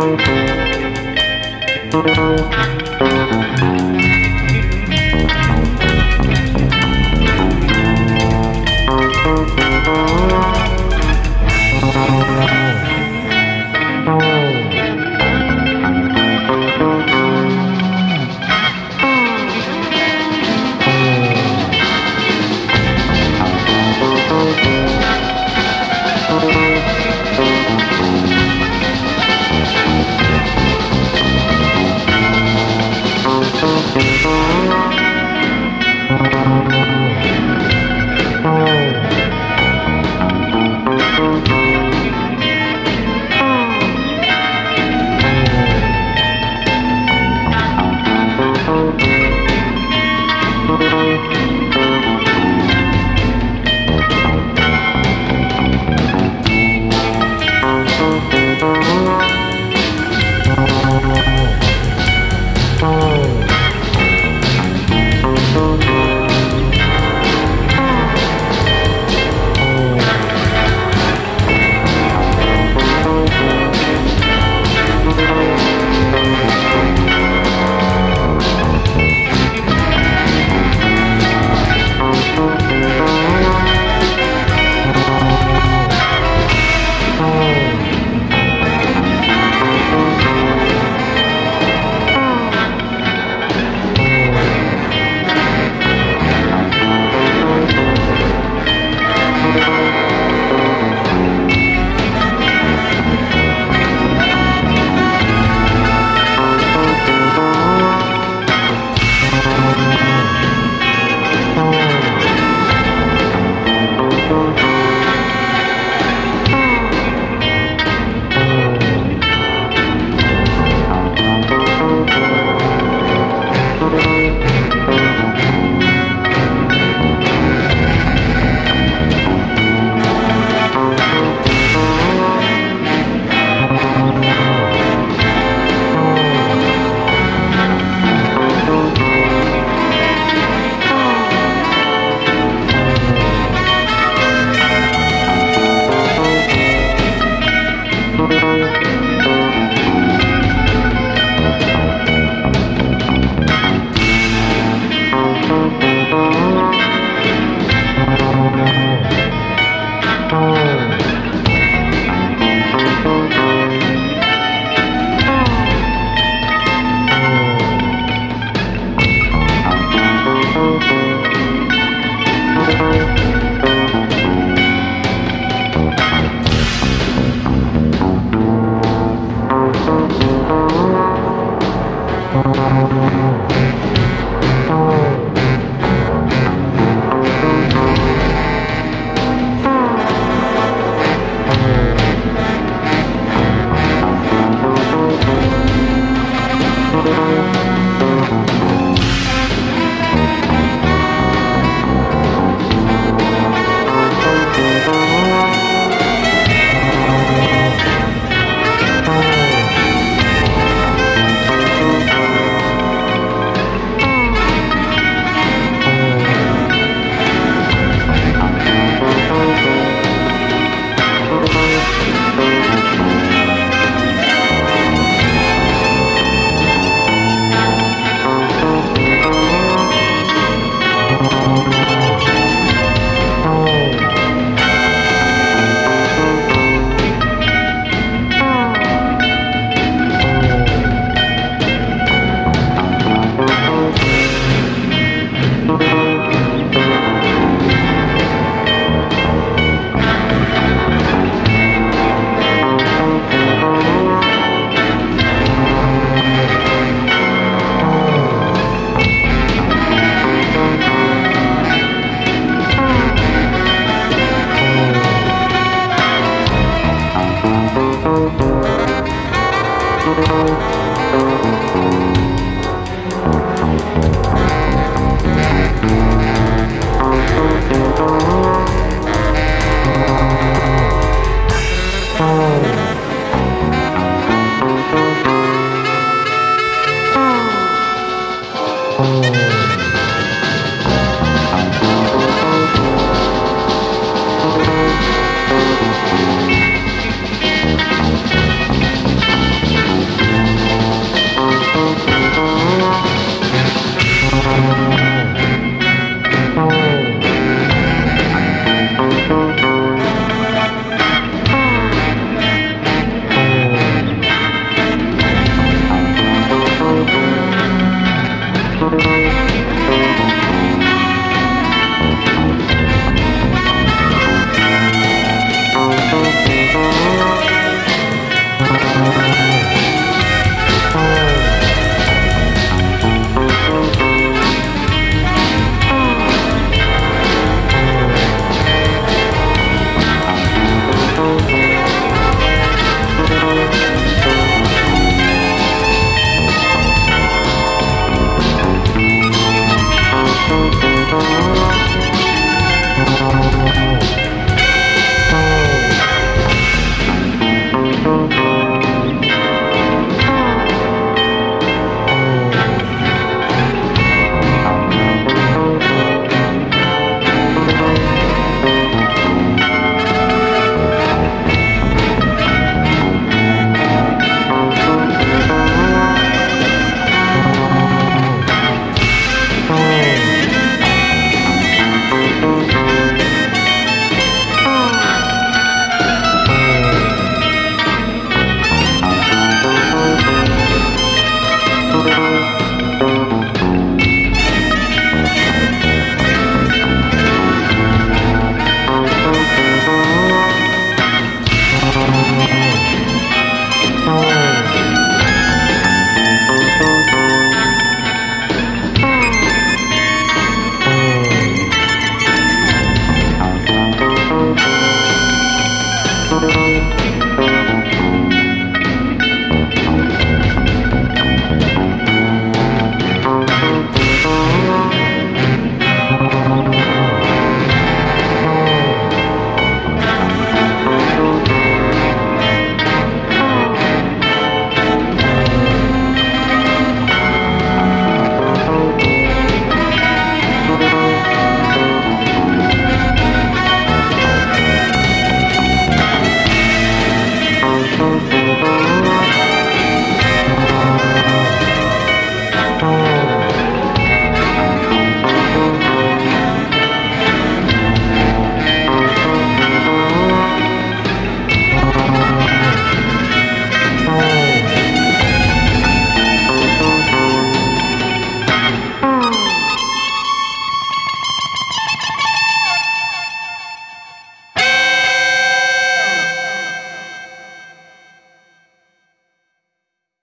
Thank you. Música Oh.